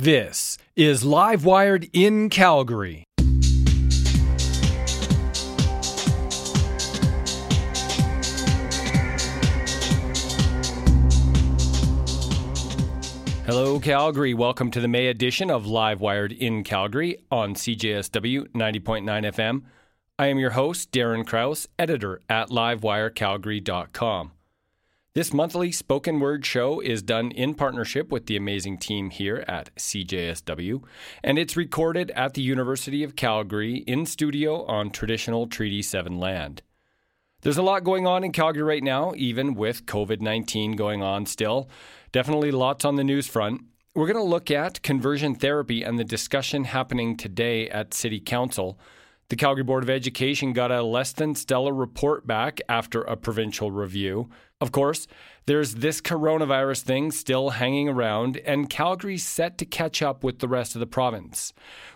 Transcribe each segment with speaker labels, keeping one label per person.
Speaker 1: This is Live Wired in Calgary. Hello, Calgary. Welcome to the May edition of Live Wired in Calgary on CJSW 90.9 FM. I am your host, Darren Krause, editor at livewirecalgary.com. This monthly spoken word show is done in partnership with the amazing team here at CJSW, and it's recorded at the University of Calgary in studio on traditional Treaty 7 land. There's a lot going on in Calgary right now, even with COVID 19 going on still. Definitely lots on the news front. We're going to look at conversion therapy and the discussion happening today at City Council. The Calgary Board of Education got a less than stellar report back after a provincial review. Of course, there's this coronavirus thing still hanging around, and Calgary's set to catch up with the rest of the province.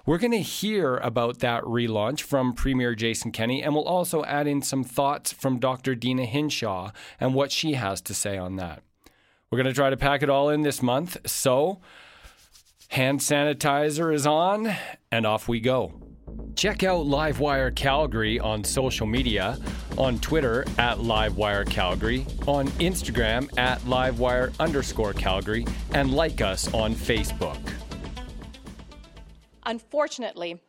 Speaker 1: We're going to hear about that relaunch from Premier Jason Kenney, and we'll also add in some thoughts from Dr. Deena Hinshaw and what she has to say on that. We're going to try to pack it all in this month, so hand sanitizer is on, and off we go. Check out Livewire Calgary on social media, on Twitter at Livewire Calgary, on Instagram at Livewire underscore Calgary, and like us on Facebook.
Speaker 2: Unfortunately,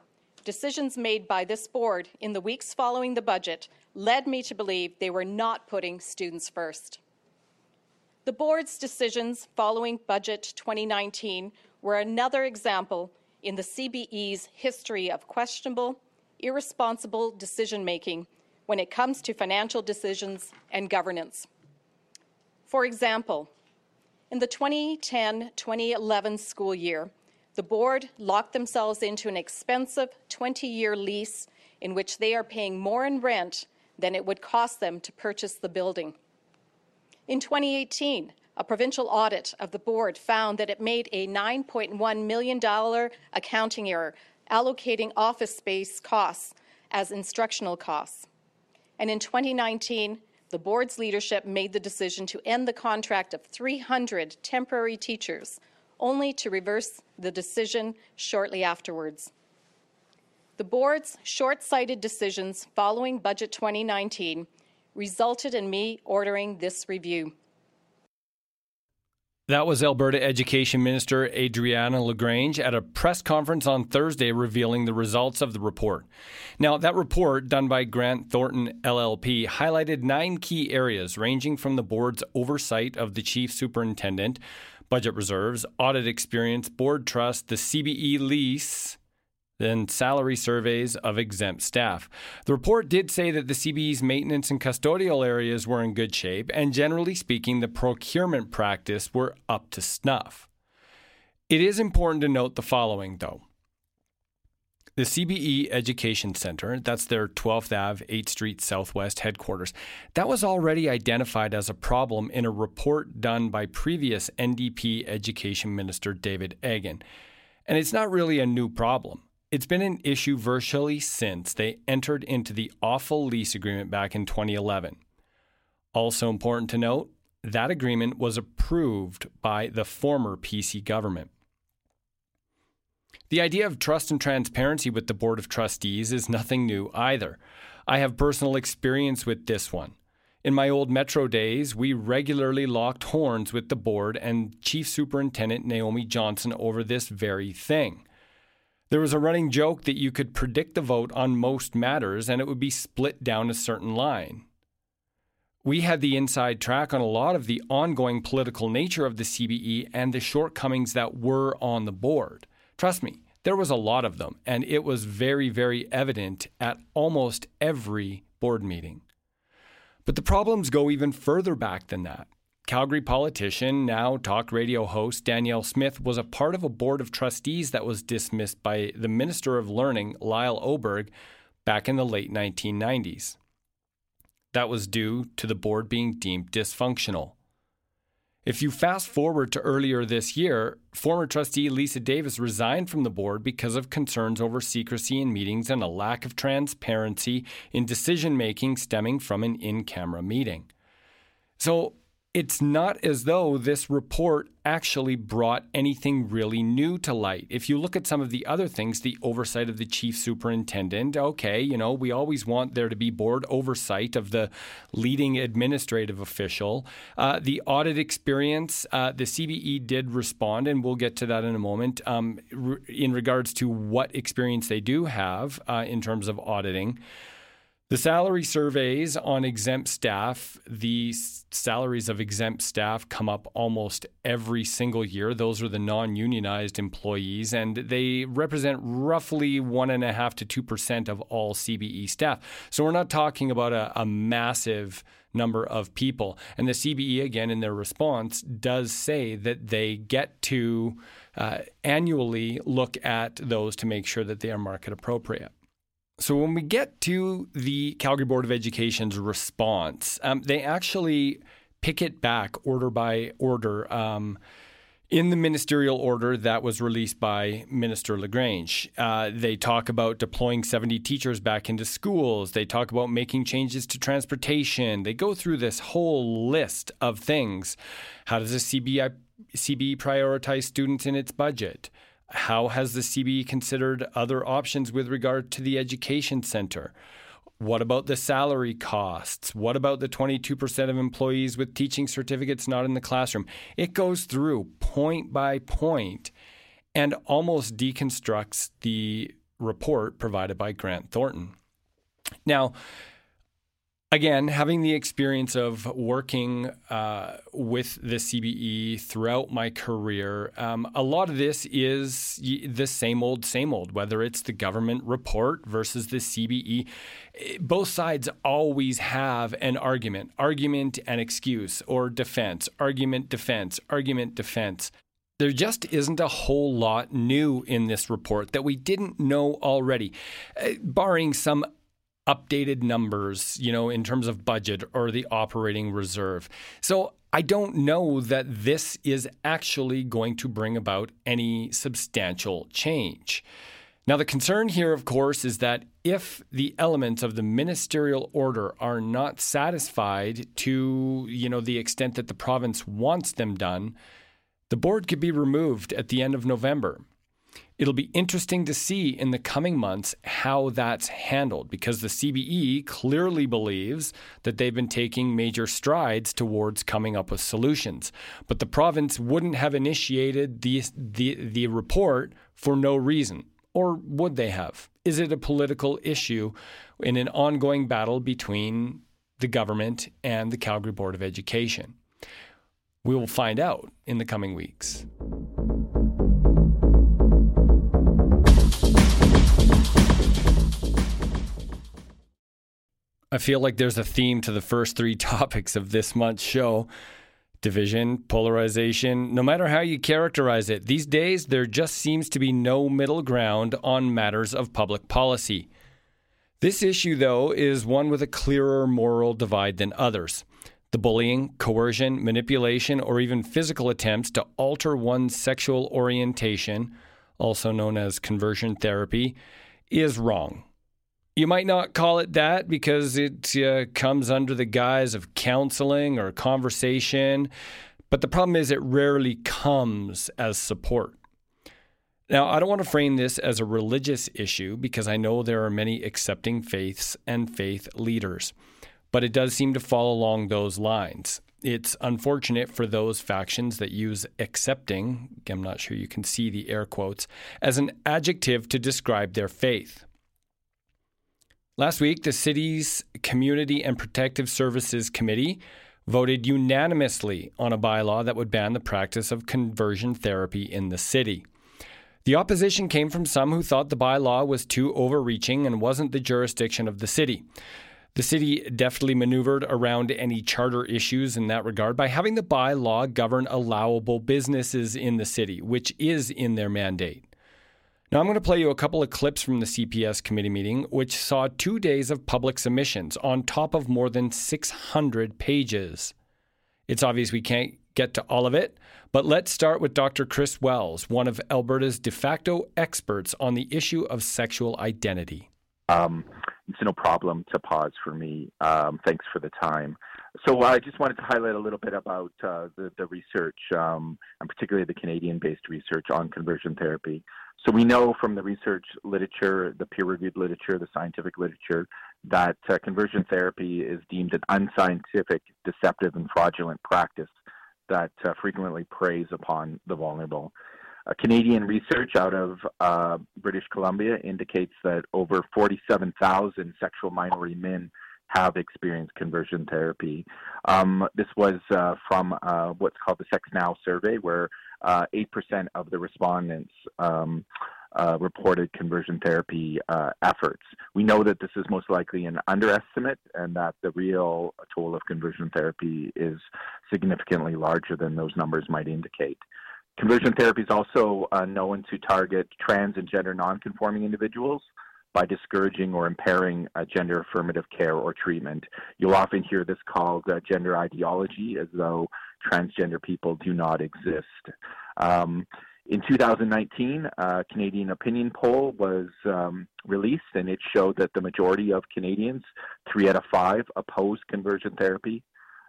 Speaker 2: decisions made by this board in the weeks following the budget led me to believe they were not putting students first. The board's decisions following Budget 2019 were another example in the CBE's history of questionable, irresponsible decision making when it comes to financial decisions and governance. For example, in the 2010 2011 school year, the board locked themselves into an expensive 20 year lease in which they are paying more in rent than it would cost them to purchase the building. In 2018, a provincial audit of the board found that it made a $9.1 million accounting error allocating office space costs as instructional costs. And in 2019, the board's leadership made the decision to end the contract of 300 temporary teachers, only to reverse the decision shortly afterwards. The board's short sighted decisions following Budget 2019 resulted in me ordering this review.
Speaker 1: That was Alberta Education Minister Adriana LaGrange at a press conference on Thursday revealing the results of the report. Now, that report, done by Grant Thornton LLP, highlighted nine key areas ranging from the board's oversight of the chief superintendent, budget reserves, audit experience, board trust, the CBE lease, than salary surveys of exempt staff. The report did say that the CBE's maintenance and custodial areas were in good shape, and generally speaking, the procurement practice were up to snuff. It is important to note the following, though. The CBE Education Center, that's their 12th Ave, 8th Street Southwest headquarters, that was already identified as a problem in a report done by previous NDP Education Minister David Eggen. And it's not really a new problem. It's been an issue virtually since they entered into the awful lease agreement back in 2011. Also important to note, that agreement was approved by the former PC government. The idea of trust and transparency with the Board of Trustees is nothing new either. I have personal experience with this one. In my old Metro days, we regularly locked horns with the board and Chief Superintendent Naomi Johnson over this very thing. There was a running joke that you could predict the vote on most matters and it would be split down a certain line. We had the inside track on a lot of the ongoing political nature of the CBE and the shortcomings that were on the board. Trust me, there was a lot of them, and it was very, very evident at almost every board meeting. But the problems go even further back than that. Calgary politician, now talk radio host Danielle Smith, was a part of a board of trustees that was dismissed by the Minister of Learning, Lyle Oberg, back in the late 1990s. That was due to the board being deemed dysfunctional. If you fast forward to earlier this year, former trustee Lisa Davis resigned from the board because of concerns over secrecy in meetings and a lack of transparency in decision making stemming from an in camera meeting. So, it's not as though this report actually brought anything really new to light. If you look at some of the other things, the oversight of the chief superintendent, okay, you know, we always want there to be board oversight of the leading administrative official. Uh, the audit experience, uh, the CBE did respond, and we'll get to that in a moment, um, in regards to what experience they do have uh, in terms of auditing. The salary surveys on exempt staff, the salaries of exempt staff come up almost every single year. Those are the non unionized employees, and they represent roughly 1.5 to 2% of all CBE staff. So we're not talking about a, a massive number of people. And the CBE, again, in their response, does say that they get to uh, annually look at those to make sure that they are market appropriate. So when we get to the Calgary Board of Education's response, um, they actually pick it back order by order. Um, in the ministerial order that was released by Minister LaGrange, uh, they talk about deploying 70 teachers back into schools. They talk about making changes to transportation. They go through this whole list of things. How does the CBI, CBE prioritize students in its budget? How has the CBE considered other options with regard to the education center? What about the salary costs? What about the 22% of employees with teaching certificates not in the classroom? It goes through point by point and almost deconstructs the report provided by Grant Thornton. Now, again, having the experience of working uh, with the CBE throughout my career, um, a lot of this is the same old, same old, whether it's the government report versus the CBE. Both sides always have an argument, argument and excuse, or defense, argument, defense, argument, defense. There just isn't a whole lot new in this report that we didn't know already, uh, barring some updated numbers, you know, in terms of budget or the operating reserve. So I don't know that this is actually going to bring about any substantial change. Now, the concern here, of course, is that if the elements of the ministerial order are not satisfied to, you know, the extent that the province wants them done, the board could be removed at the end of November. It'll be interesting to see in the coming months how that's handled because the CBE clearly believes that they've been taking major strides towards coming up with solutions. But the province wouldn't have initiated the, the, the report for no reason. Or would they have? Is it a political issue in an ongoing battle between the government and the Calgary Board of Education? We will find out in the coming weeks. I feel like there's a theme to the first three topics of this month's show division, polarization, no matter how you characterize it. These days, there just seems to be no middle ground on matters of public policy. This issue, though, is one with a clearer moral divide than others. The bullying, coercion, manipulation, or even physical attempts to alter one's sexual orientation, also known as conversion therapy, is wrong. You might not call it that because it uh, comes under the guise of counseling or conversation, but the problem is it rarely comes as support. Now, I don't want to frame this as a religious issue because I know there are many accepting faiths and faith leaders, but it does seem to fall along those lines. It's unfortunate for those factions that use accepting, I'm not sure you can see the air quotes, as an adjective to describe their faith. Last week, the city's Community and Protective Services Committee voted unanimously on a bylaw that would ban the practice of conversion therapy in the city. The opposition came from some who thought the bylaw was too overreaching and wasn't the jurisdiction of the city. The city deftly maneuvered around any charter issues in that regard by having the bylaw govern allowable businesses in the city, which is in their mandate. Now, I'm going to play you a couple of clips from the CPS committee meeting, which saw two days of public submissions on top of more than 600 pages. It's obvious we can't get to all of it, but let's start with Dr. Chris Wells, one of Alberta's de facto experts on the issue of sexual identity.
Speaker 3: Um, it's no problem to pause for me. Um, thanks for the time. So I just wanted to highlight a little bit about uh, the, the research, um, and particularly the Canadian-based research on conversion therapy. So we know from the research literature, the peer-reviewed literature, the scientific literature, that uh, conversion therapy is deemed an unscientific, deceptive, and fraudulent practice that uh, frequently preys upon the vulnerable. Canadian research out of uh, British Columbia indicates that over 47,000 sexual minority men have experienced conversion therapy. Um, this was uh, from uh, what's called the Sex Now survey, where 8% uh, of the respondents um, uh, reported conversion therapy uh, efforts. We know that this is most likely an underestimate and that the real toll of conversion therapy is significantly larger than those numbers might indicate. Conversion therapy is also known to target trans and gender nonconforming individuals by discouraging or impairing uh, gender affirmative care or treatment. You'll often hear this called uh, gender ideology, as though transgender people do not exist. Um, in 2019, a Canadian opinion poll was um, released, and it showed that the majority of Canadians, three out of five, oppose conversion therapy.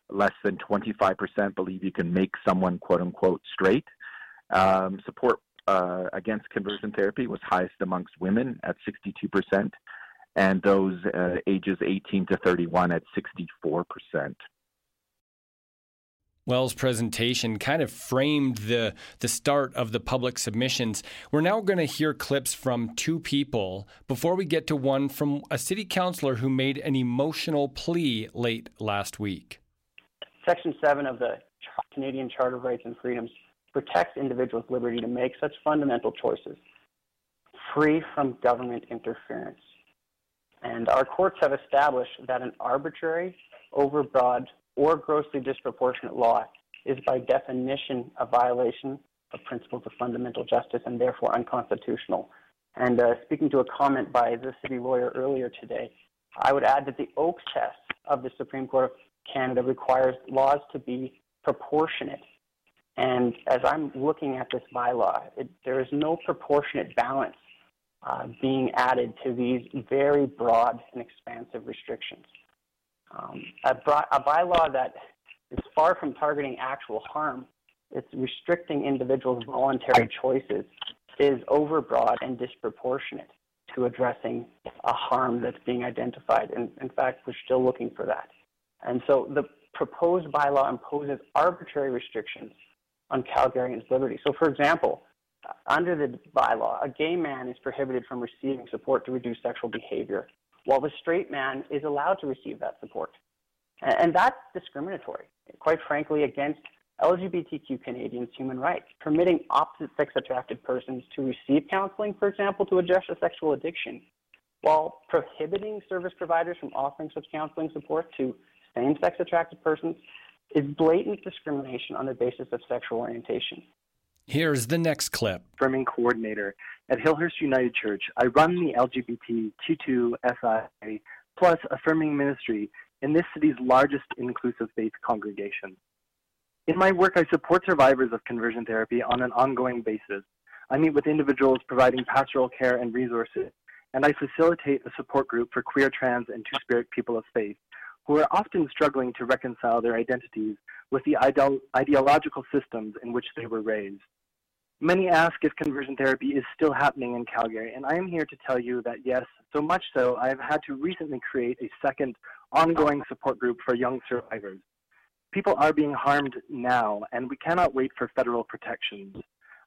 Speaker 3: Less than 25% believe you can make someone quote unquote straight. Um, support uh, against conversion therapy was highest amongst women at 62%, and those uh, ages 18 to 31 at 64%.
Speaker 1: Wells' presentation kind of framed the, the start of the public submissions. We're now going to hear clips from two people before we get to one from a city councillor who made an emotional plea late last week.
Speaker 4: Section 7 of the Canadian Charter of Rights and Freedoms protects individuals' liberty to make such fundamental choices, free from government interference. And our courts have established that an arbitrary, overbroad, or grossly disproportionate law is by definition a violation of principles of fundamental justice and therefore unconstitutional. And uh, speaking to a comment by the city lawyer earlier today, I would add that the Oakes test of the Supreme Court of Canada requires laws to be proportionate and as I'm looking at this bylaw, it, there is no proportionate balance uh, being added to these very broad and expansive restrictions. Um, a, a, bylaw that is far from targeting actual harm, it's restricting individuals' voluntary choices, is overbroad and disproportionate to addressing a harm that's being identified. And in fact, we're still looking for that. And so the proposed bylaw imposes arbitrary restrictions on Calgarians' liberty. So, for example, under the bylaw, a gay man is prohibited from receiving support to reduce sexual behavior, while the straight man is allowed to receive that support. And that's discriminatory, quite frankly, against LGBTQ Canadians' human rights, permitting opposite sex attracted persons to receive counseling, for example, to address a sexual addiction, while prohibiting service providers from offering such counseling support to same sex attracted persons is blatant discrimination on the basis of sexual orientation.
Speaker 1: Here's the next clip.
Speaker 5: Affirming coordinator at Hillhurst United Church. I run the LGBTQ2SI plus affirming ministry in this city's largest inclusive faith congregation. In my work, I support survivors of conversion therapy on an ongoing basis. I meet with individuals providing pastoral care and resources, and I facilitate a support group for queer, trans, and two spirit people of faith who are often struggling to reconcile their identities with the ide- ideological systems in which they were raised. Many ask if conversion therapy is still happening in Calgary, and I am here to tell you that yes, so much so I have had to recently create a second ongoing support group for young survivors. People are being harmed now, and we cannot wait for federal protections.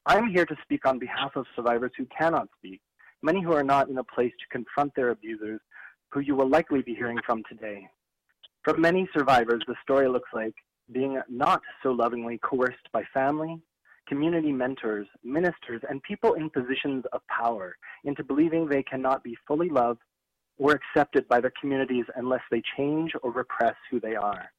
Speaker 5: I am here to speak on behalf of survivors who cannot speak, many who are not in a place to confront their abusers, who you will likely be hearing from today. For many survivors, the story looks like being not so lovingly coerced by family, community mentors, ministers, and people in positions of power into believing they cannot be fully loved or accepted by their communities unless they change or repress who they are.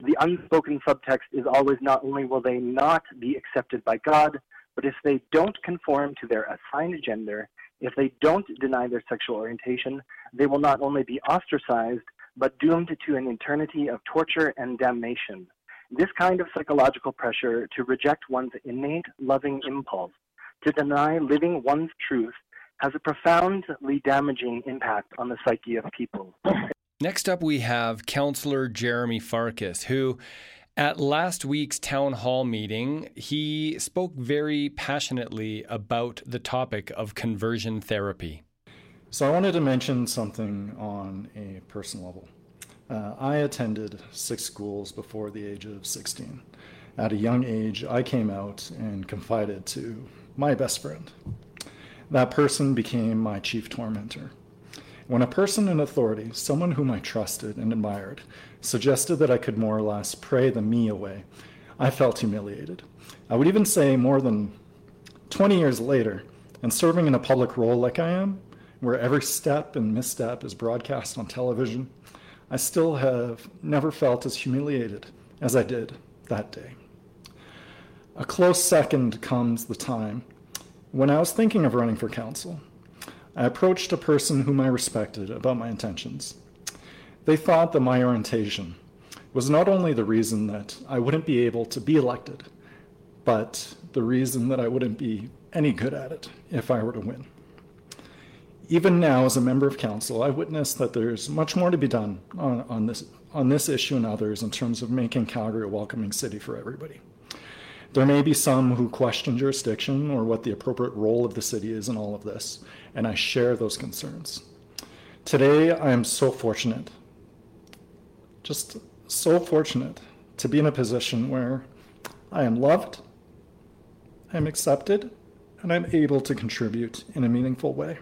Speaker 5: The unspoken subtext is always not only will they not be accepted by God, but if they don't conform to their assigned gender, if they don't deny their sexual orientation, they will not only be ostracized, but doomed to an eternity of torture and damnation. This kind of psychological pressure to reject one's innate loving impulse, to deny living one's truth, has a profoundly damaging impact on the psyche of people.
Speaker 1: Next up, we have Councillor Jeromy Farkas, who at last week's town hall meeting, he spoke very passionately about the topic of conversion therapy.
Speaker 6: So, I wanted to mention something on a personal level. Uh, I attended six schools before the age of 16. At a young age, I came out and confided to my best friend. That person became my chief tormentor. When a person in authority, someone whom I trusted and admired, suggested that I could more or less pray the me away, I felt humiliated. I would even say more than 20 years later, and serving in a public role like I am, where every step and misstep is broadcast on television, I still have never felt as humiliated as I did that day. A close second comes the time when I was thinking of running for council. I approached a person whom I respected about my intentions. They thought that my orientation was not only the reason that I wouldn't be able to be elected, but the reason that I wouldn't be any good at it if I were to win. Even now, as a member of council, I witness that there's much more to be done on, on, this, on this issue and others in terms of making Calgary a welcoming city for everybody. There may be some who question jurisdiction or what the appropriate role of the city is in all of this, and I share those concerns. Today, I am so fortunate, just so fortunate to be in a position where I am loved, I'm accepted, and I'm able to contribute in a meaningful way.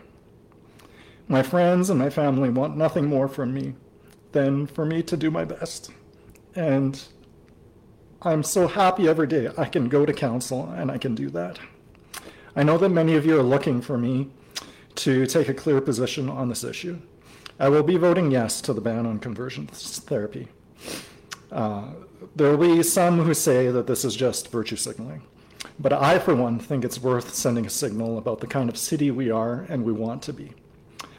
Speaker 6: My friends and my family want nothing more from me than for me to do my best. And I'm so happy every day I can go to council and I can do that. I know that many of you are looking for me to take a clear position on this issue. I will be voting yes to the ban on conversion therapy. Uh, there will be some who say that this is just virtue signaling. But I, for one, think it's worth sending a signal about the kind of city we are and we want to be.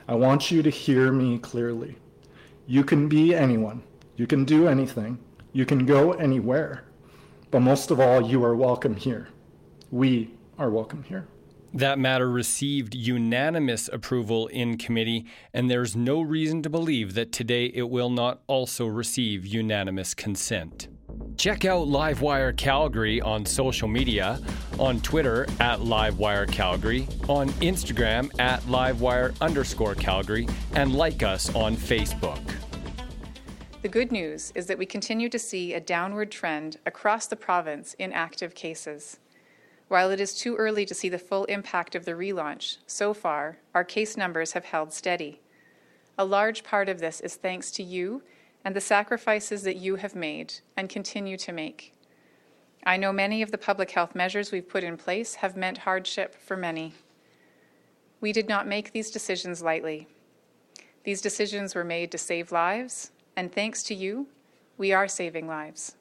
Speaker 6: I want you to hear me clearly. You can be anyone, you can do anything, you can go anywhere. But most of all, you are welcome here. We are welcome here.
Speaker 1: That matter received unanimous approval in committee, and there's no reason to believe that today it will not also receive unanimous consent. Check out Livewire Calgary on social media, on Twitter at Livewire Calgary, on Instagram at Livewire underscore Calgary, and like us on Facebook.
Speaker 7: The good news is that we continue to see a downward trend across the province in active cases. While it is too early to see the full impact of the relaunch, so far, our case numbers have held steady. A large part of this is thanks to you and the sacrifices that you have made and continue to make. I know many of the public health measures we've put in place have meant hardship for many. We did not make these decisions lightly. These decisions were made to save lives, and thanks to you, we are saving lives.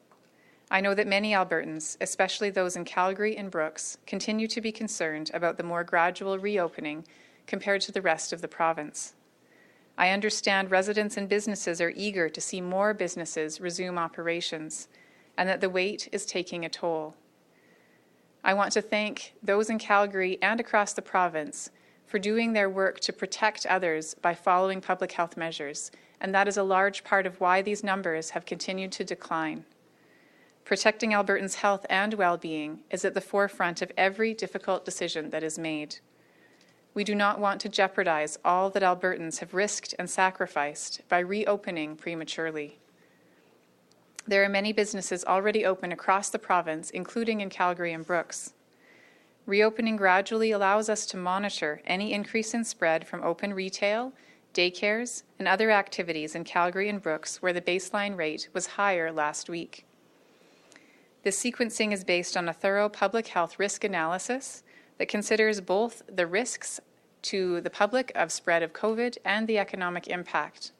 Speaker 7: I know that many Albertans, especially those in Calgary and Brooks, continue to be concerned about the more gradual reopening compared to the rest of the province. I understand residents and businesses are eager to see more businesses resume operations and that the wait is taking a toll. I want to thank those in Calgary and across the province for doing their work to protect others by following public health measures, and that is a large part of why these numbers have continued to decline. Protecting Albertans' health and well being is at the forefront of every difficult decision that is made. We do not want to jeopardize all that Albertans have risked and sacrificed by reopening prematurely. There are many businesses already open across the province, including in Calgary and Brooks. Reopening gradually allows us to monitor any increase in spread from open retail, daycares, and other activities in Calgary and Brooks where the baseline rate was higher last week. This sequencing is based on a thorough public health risk analysis that considers both the risks to the public of spread of COVID and the economic impact.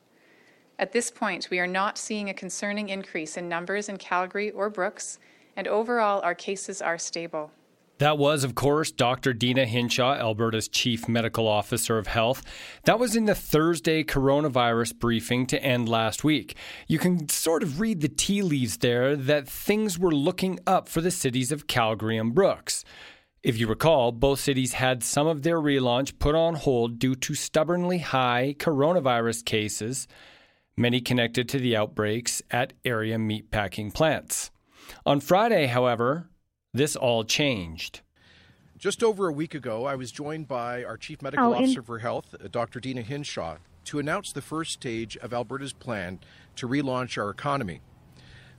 Speaker 7: At this point, we are not seeing a concerning increase in numbers in Calgary or Brooks, and overall, our cases are stable.
Speaker 1: That was, of course, Dr. Deena Hinshaw, Alberta's Chief Medical Officer of Health. That was in the Thursday coronavirus briefing to end last week. You can sort of read the tea leaves there that things were looking up for the cities of Calgary and Brooks. If you recall, both cities had some of their relaunch put on hold due to stubbornly high coronavirus cases. many connected to the outbreaks at area meatpacking plants. On Friday, however, this all changed.
Speaker 8: Just over a week ago, I was joined by our Chief Medical
Speaker 9: Oh,
Speaker 8: Officer for Health, Dr. Deena Hinshaw, to announce the first stage of Alberta's plan to relaunch our economy.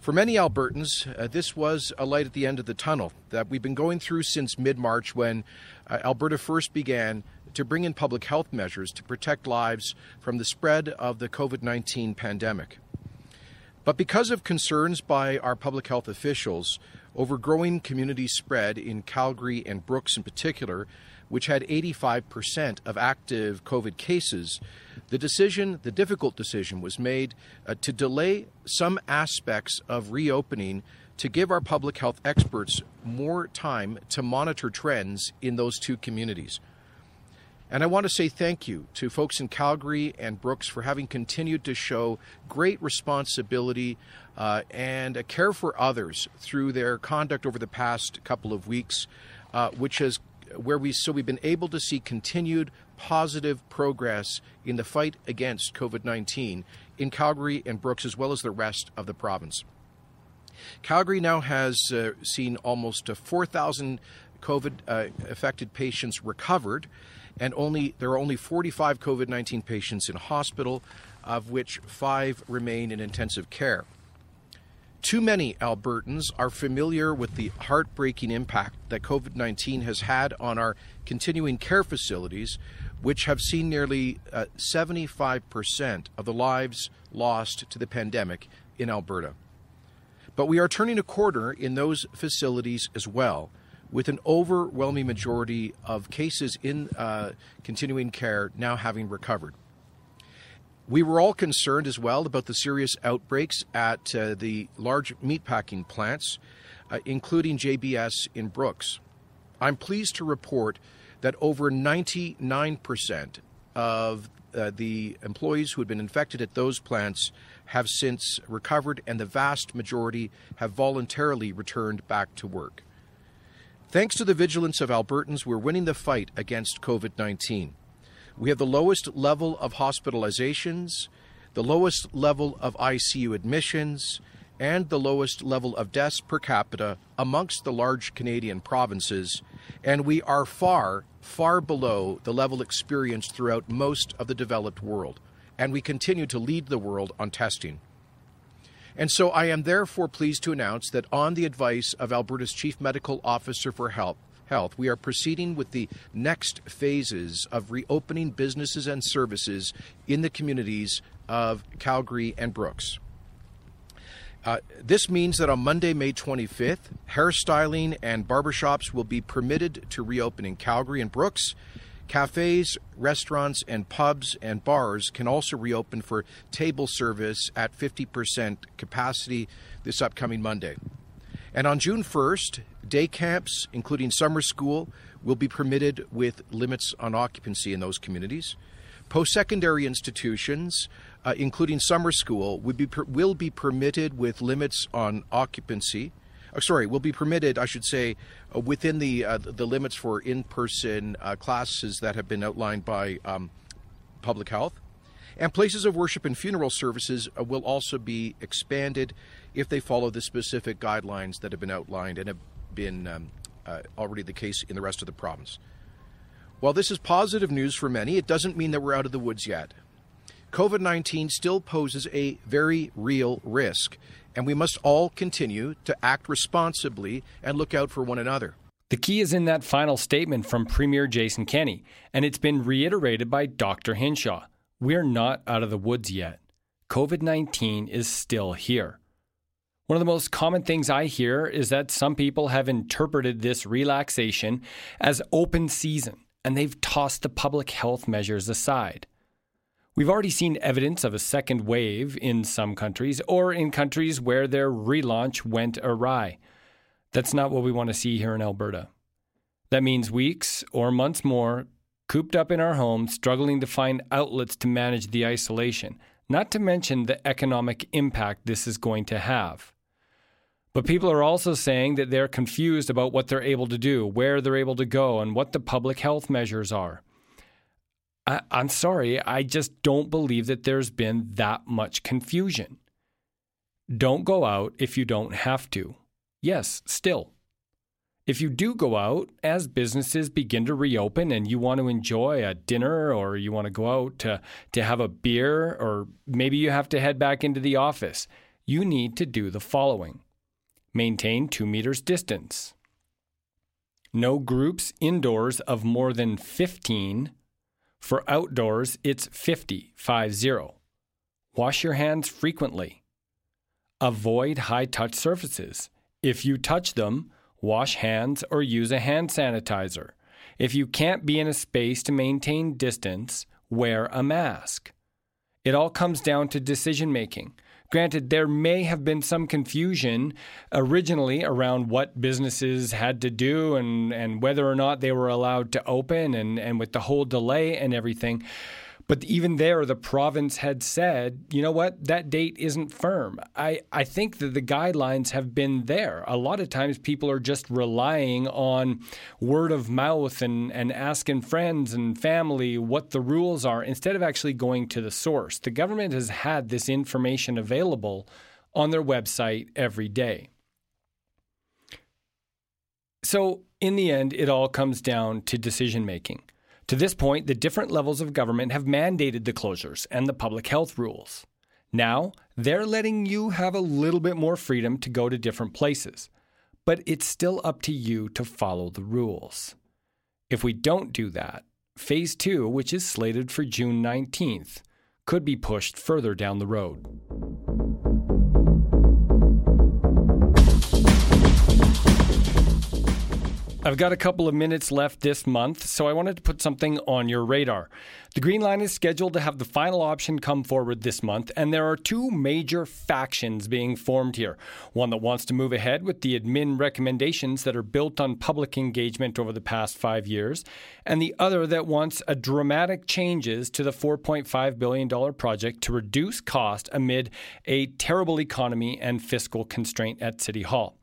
Speaker 8: For many Albertans, uh, this was a light at the end of the tunnel that we've been going through since mid March when uh, Alberta first began to bring in public health measures to protect lives from the spread of the COVID 19 pandemic. But because of concerns by our public health officials over growing community spread in Calgary and Brooks in particular, which had 85% of active COVID cases, the decision, the difficult decision, was made uh, to delay some aspects of reopening to give our public health experts more time to monitor trends in those two communities. And I want to say thank you to folks in Calgary and Brooks for having continued to show great responsibility uh, and a care for others through their conduct over the past couple of weeks, uh, which has where we so we've been able to see continued positive progress in the fight against COVID-19 in Calgary and Brooks as well as the rest of the province. Calgary now has uh, seen almost uh, 4,000 COVID uh, affected patients recovered, and only there are only 45 COVID 19 patients in hospital, of which five remain in intensive care. Too many Albertans are familiar with the heartbreaking impact that COVID 19 has had on our continuing care facilities, which have seen nearly uh, 75% of the lives lost to the pandemic in Alberta. But we are turning a corner in those facilities as well, with an overwhelming majority of cases in uh, continuing care now having recovered. We were all concerned as well about the serious outbreaks at uh, the large meatpacking plants, uh, including JBS in Brooks. I'm pleased to report that over 99% of uh, the employees who had been infected at those plants have since recovered, and the vast majority have voluntarily returned back to work. Thanks to the vigilance of Albertans, we're winning the fight against COVID 19. We have the lowest level of hospitalizations, the lowest level of ICU admissions, and the lowest level of deaths per capita amongst the large Canadian provinces, and we are far, far below the level experienced throughout most of the developed world, and we continue to lead the world on testing. And so I am therefore pleased to announce that on the advice of Alberta's Chief Medical Officer for Health, Health, we are proceeding with the next phases of reopening businesses and services in the communities of Calgary and Brooks. Uh, this means that on Monday, May 25th, hairstyling and barbershops will be permitted to reopen in Calgary and Brooks. Cafes, restaurants, and pubs and bars can also reopen for table service at 50% capacity this upcoming Monday. And on June 1st, day camps, including summer school, will be permitted with limits on occupancy in those communities. Post secondary institutions, uh, including summer school, would be per- will be permitted with limits on occupancy. Uh, sorry, will be permitted, I should say, uh, within the uh, the limits for in-person uh, classes that have been outlined by um, public health. And places of worship and funeral services uh, will also be expanded if they follow the specific guidelines that have been outlined and have been um, uh, already the case in the rest of the province. While this is positive news for many, it doesn't mean that we're out of the woods yet. COVID 19 still poses a very real risk, and we must all continue to act responsibly and look out for one another.
Speaker 1: The key is in that final statement from Premier Jason Kenney, and it's been reiterated by Dr. Hinshaw. We're not out of the woods yet. COVID 19 is still here. One of the most common things I hear is that some people have interpreted this relaxation as open season and they've tossed the public health measures aside. We've already seen evidence of a second wave in some countries or in countries where their relaunch went awry. That's not what we want to see here in Alberta. That means weeks or months more cooped up in our homes, struggling to find outlets to manage the isolation, not to mention the economic impact this is going to have. But people are also saying that they're confused about what they're able to do, where they're able to go, and what the public health measures are. I, I'm sorry, I just don't believe that there's been that much confusion. Don't go out if you don't have to. Yes, still. If you do go out, as businesses begin to reopen and you want to enjoy a dinner or you want to go out to, to have a beer or maybe you have to head back into the office, you need to do the following maintain two meters distance, no groups indoors of more than 15. For outdoors, it's 50, 50. Wash your hands frequently. Avoid high touch surfaces. If you touch them, wash hands or use a hand sanitizer. If you can't be in a space to maintain distance, wear a mask. It all comes down to decision making. Granted, there may have been some confusion originally around what businesses had to do and, and whether or not they were allowed to open and, and with the whole delay and everything. But even there, the province had said, you know what, that date isn't firm. I, I think that the guidelines have been there. A lot of times people are just relying on word of mouth and, and asking friends and family what the rules are instead of actually going to the source. The government has had this information available on their website every day. So, in the end, it all comes down to decision making. To this point, the different levels of government have mandated the closures and the public health rules. Now, they're letting you have a little bit more freedom to go to different places, but it's still up to you to follow the rules. If we don't do that, Phase 2, which is slated for June 19th, could be pushed further down the road. I've got a couple of minutes left this month, so I wanted to put something on your radar. The Green Line is scheduled to have the final option come forward this month, and there are two major factions being formed here. One that wants to move ahead with the admin recommendations that are built on public engagement over the past five years, and the other that wants a dramatic changes to the $4.5 billion project to reduce cost amid a terrible economy and fiscal constraint at City Hall.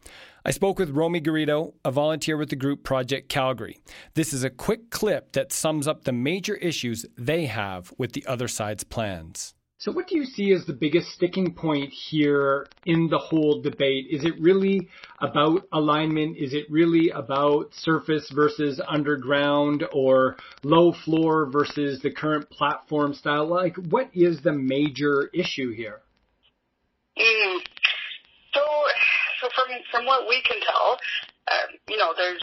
Speaker 1: I spoke with Romy Garrido, a volunteer with the group Project Calgary. This is a quick clip that sums up the major issues they have with the other side's plans.
Speaker 9: So, what do you see as the biggest sticking point here in the whole debate? Is it really about alignment? Is it really about surface versus underground or low floor versus the current platform style? Like, what is the major issue here?
Speaker 10: Mm. So, from from what we can tell, um, you know, there's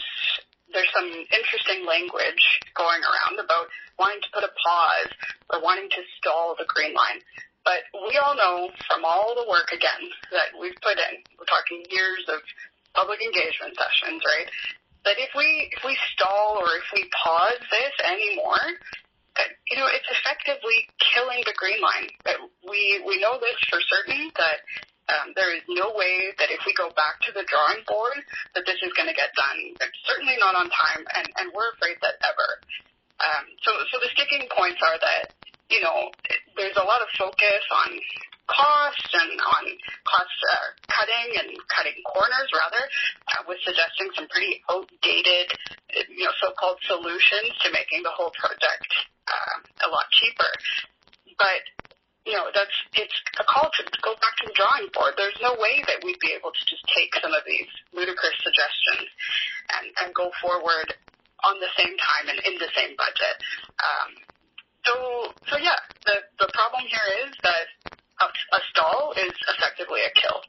Speaker 10: there's some interesting language going around about wanting to put a pause or wanting to stall the green line. But we all know from all the work again that we've put in, we're talking years of public engagement sessions, right? That if we if we stall or if we pause this anymore, that you know it's effectively killing the green line. That we we know this for certain that um, there is no way that if we go back to the drawing board that this is going to get done. It's certainly not on time, and, and we're afraid that ever. Um, so, so the sticking points are that you know there's a lot of focus on cost and on cost uh, cutting and cutting corners rather, uh, with suggesting some pretty outdated, you know, so-called solutions to making the whole project uh, a lot cheaper. But you know, that's it's a call to go back to the drawing board. There's no way that we'd be able to just take some of these ludicrous suggestions and, and go forward on the same time and in the same budget. Um, so, so yeah, the the problem here is that a, a stall is effectively a kill.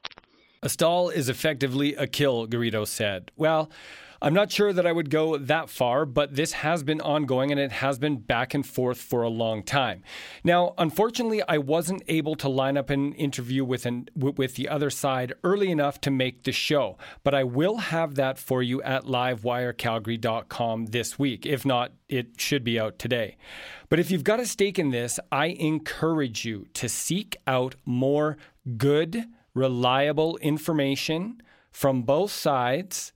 Speaker 1: A stall is effectively a kill, Garrido said. Well, I'm not sure that I would go that far, but this has been ongoing and it has been back and forth for a long time. Now, unfortunately, I wasn't able to line up an interview with an, with the other side early enough to make the show, but I will have that for you at livewirecalgary.com this week. If not, it should be out today. But if you've got a stake in this, I encourage you to seek out more good, reliable information from both sides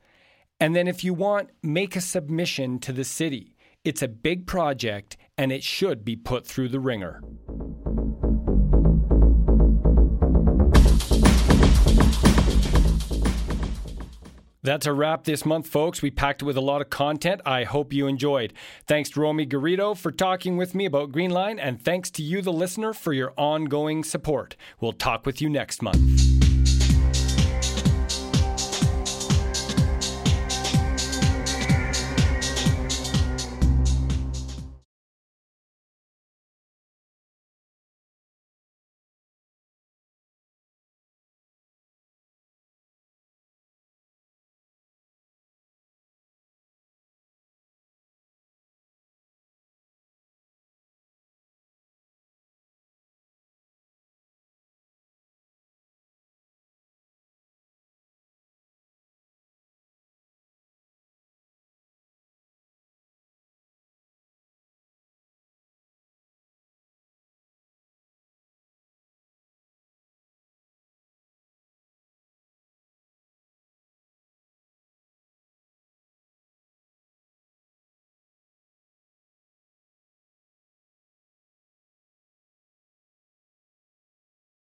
Speaker 1: and then, if you want, make a submission to the city. It's a big project and it should be put through the ringer. That's a wrap this month, folks. We packed it with a lot of content. I hope you enjoyed. Thanks to Romy Garrido for talking with me about Greenline, and thanks to you, the listener, for your ongoing support. We'll talk with you next month.